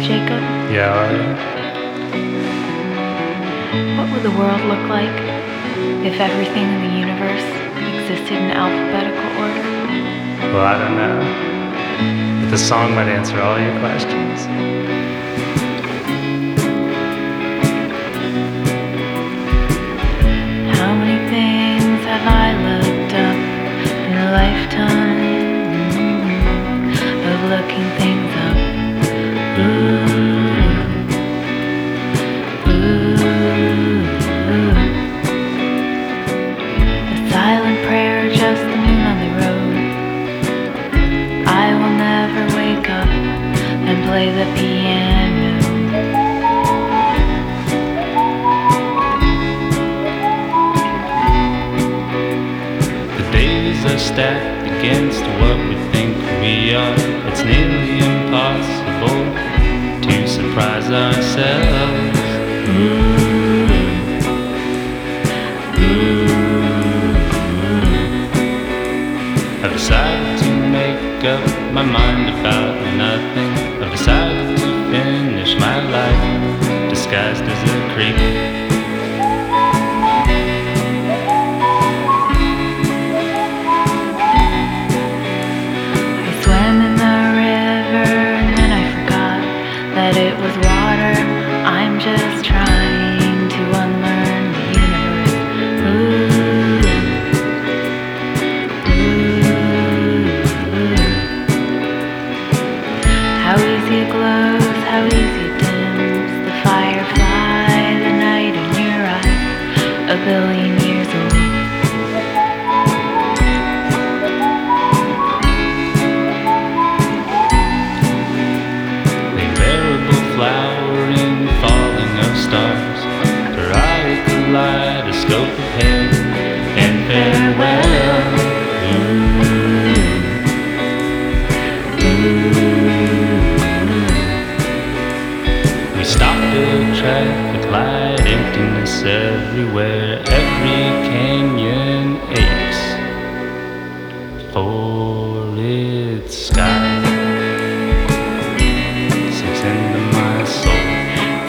Jacob? Yeah, Ari? What would the world look like if everything in the universe existed in alphabetical order? Well, I don't know. But the song might answer all your questions. How many things have I looked up in a lifetime of looking things play the piano. The days are stacked against what we think we are. It's nearly impossible to surprise ourselves. I've decided to make up my mind about nothing. I've decided to finish my life disguised as a creep. I swam in the river and then I forgot that it was water. I'm just trying It glows, how easy light, emptiness everywhere, every canyon aches for its sky. Sinks into my soul,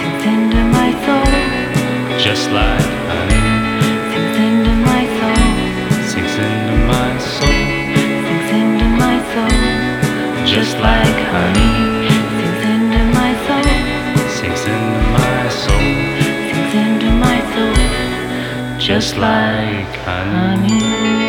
Sinks into my soul, just like honey. sinks into my soul, Sinks into my soul, sinks into my soul, just like honey. just like honey.